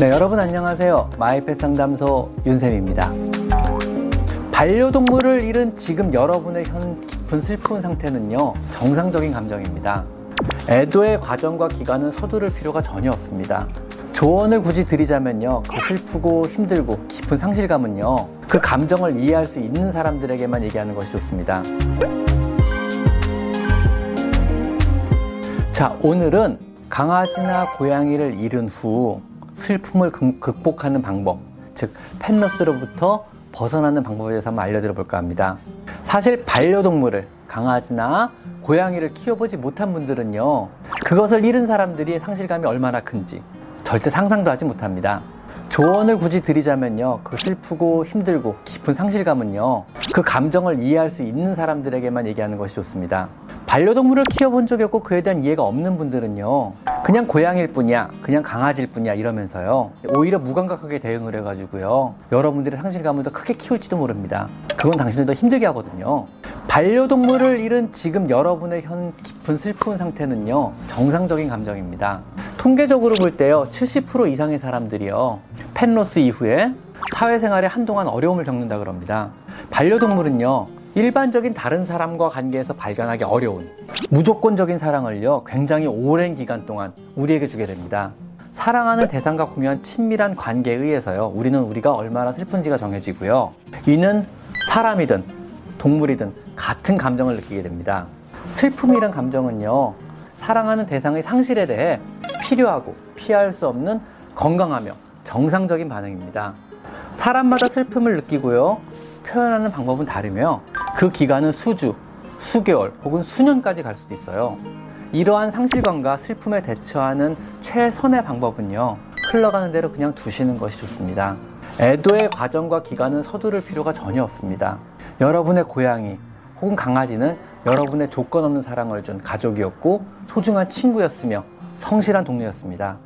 네, 여러분 안녕하세요. 마이펫 상담소 윤쌤입니다. 반려동물을 잃은 지금 여러분의 현 깊은 슬픈 상태는요, 정상적인 감정입니다. 애도의 과정과 기간은 서두를 필요가 전혀 없습니다. 조언을 굳이 드리자면요, 그 슬프고 힘들고 깊은 상실감은요, 그 감정을 이해할 수 있는 사람들에게만 얘기하는 것이 좋습니다. 자, 오늘은 강아지나 고양이를 잃은 후 슬픔을 극복하는 방법, 즉 펫러스로부터 벗어나는 방법에 대해서 한번 알려드려 볼까 합니다. 사실 반려동물을 강아지나 고양이를 키워보지 못한 분들은요, 그것을 잃은 사람들이 상실감이 얼마나 큰지 절대 상상도 하지 못합니다. 조언을 굳이 드리자면요, 그 슬프고 힘들고 깊은 상실감은요, 그 감정을 이해할 수 있는 사람들에게만 얘기하는 것이 좋습니다. 반려동물을 키워본 적이 없고 그에 대한 이해가 없는 분들은요, 그냥 고양이일 뿐이야, 그냥 강아지일 뿐이야 이러면서요, 오히려 무감각하게 대응을 해가지고요, 여러분들의 상실감을 더 크게 키울지도 모릅니다. 그건 당신들도 힘들게 하거든요. 반려동물을 잃은 지금 여러분의 현 깊은 슬픈 상태는요, 정상적인 감정입니다. 통계적으로 볼 때요, 70% 이상의 사람들이요, 펜로스 이후에 사회생활에 한동안 어려움을 겪는다 그럽니다. 반려동물은요, 일반적인 다른 사람과 관계에서 발견하기 어려운 무조건적인 사랑을요 굉장히 오랜 기간 동안 우리에게 주게 됩니다. 사랑하는 대상과 공유한 친밀한 관계에 의해서요 우리는 우리가 얼마나 슬픈지가 정해지고요 이는 사람이든 동물이든 같은 감정을 느끼게 됩니다. 슬픔이란 감정은요 사랑하는 대상의 상실에 대해 필요하고 피할 수 없는 건강하며 정상적인 반응입니다. 사람마다 슬픔을 느끼고요 표현하는 방법은 다르며 그 기간은 수주, 수개월 혹은 수년까지 갈 수도 있어요. 이러한 상실감과 슬픔에 대처하는 최선의 방법은요. 흘러가는 대로 그냥 두시는 것이 좋습니다. 애도의 과정과 기간은 서두를 필요가 전혀 없습니다. 여러분의 고양이 혹은 강아지는 여러분의 조건 없는 사랑을 준 가족이었고 소중한 친구였으며 성실한 동료였습니다.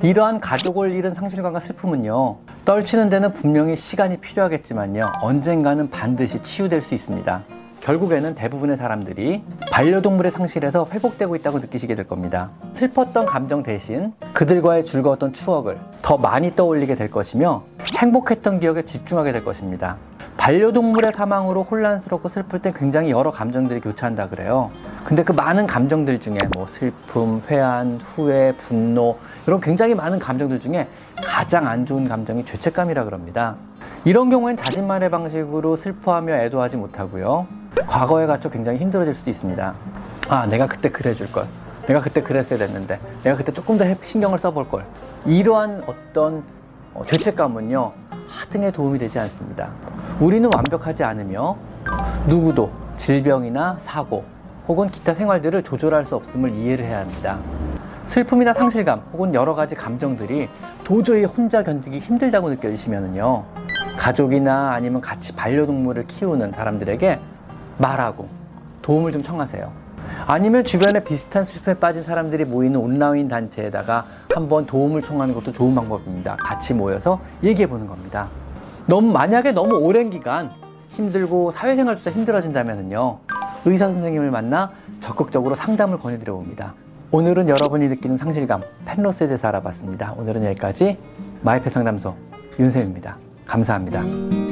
이러한 가족을 잃은 상실감과 슬픔은요, 떨치는 데는 분명히 시간이 필요하겠지만요, 언젠가는 반드시 치유될 수 있습니다. 결국에는 대부분의 사람들이 반려동물의 상실에서 회복되고 있다고 느끼시게 될 겁니다. 슬펐던 감정 대신 그들과의 즐거웠던 추억을 더 많이 떠올리게 될 것이며 행복했던 기억에 집중하게 될 것입니다. 반려동물의 사망으로 혼란스럽고 슬플 때 굉장히 여러 감정들이 교차한다 그래요. 근데 그 많은 감정들 중에 뭐 슬픔, 회한, 후회, 분노 이런 굉장히 많은 감정들 중에 가장 안 좋은 감정이 죄책감이라 그럽니다. 이런 경우엔 자신만의 방식으로 슬퍼하며 애도하지 못하고요. 과거에 갇혀 굉장히 힘들어질 수도 있습니다. 아, 내가 그때 그래 줄 걸. 내가 그때 그랬어야 됐는데. 내가 그때 조금 더 신경을 써볼 걸. 이러한 어떤 어, 죄책감은요, 하등에 도움이 되지 않습니다. 우리는 완벽하지 않으며 누구도 질병이나 사고 혹은 기타 생활들을 조절할 수 없음을 이해를 해야 합니다. 슬픔이나 상실감 혹은 여러 가지 감정들이 도저히 혼자 견디기 힘들다고 느껴지시면요. 가족이나 아니면 같이 반려동물을 키우는 사람들에게 말하고 도움을 좀 청하세요. 아니면 주변에 비슷한 슬픔에 빠진 사람들이 모이는 온라인 단체에다가 한번 도움을 청하는 것도 좋은 방법입니다. 같이 모여서 얘기해 보는 겁니다. 너무 만약에 너무 오랜 기간 힘들고 사회생활조차 힘들어진다면요 의사 선생님을 만나 적극적으로 상담을 권해드려 봅니다. 오늘은 여러분이 느끼는 상실감, 펜로스에 대해서 알아봤습니다. 오늘은 여기까지 마이페 상담소 윤쌤입니다. 감사합니다.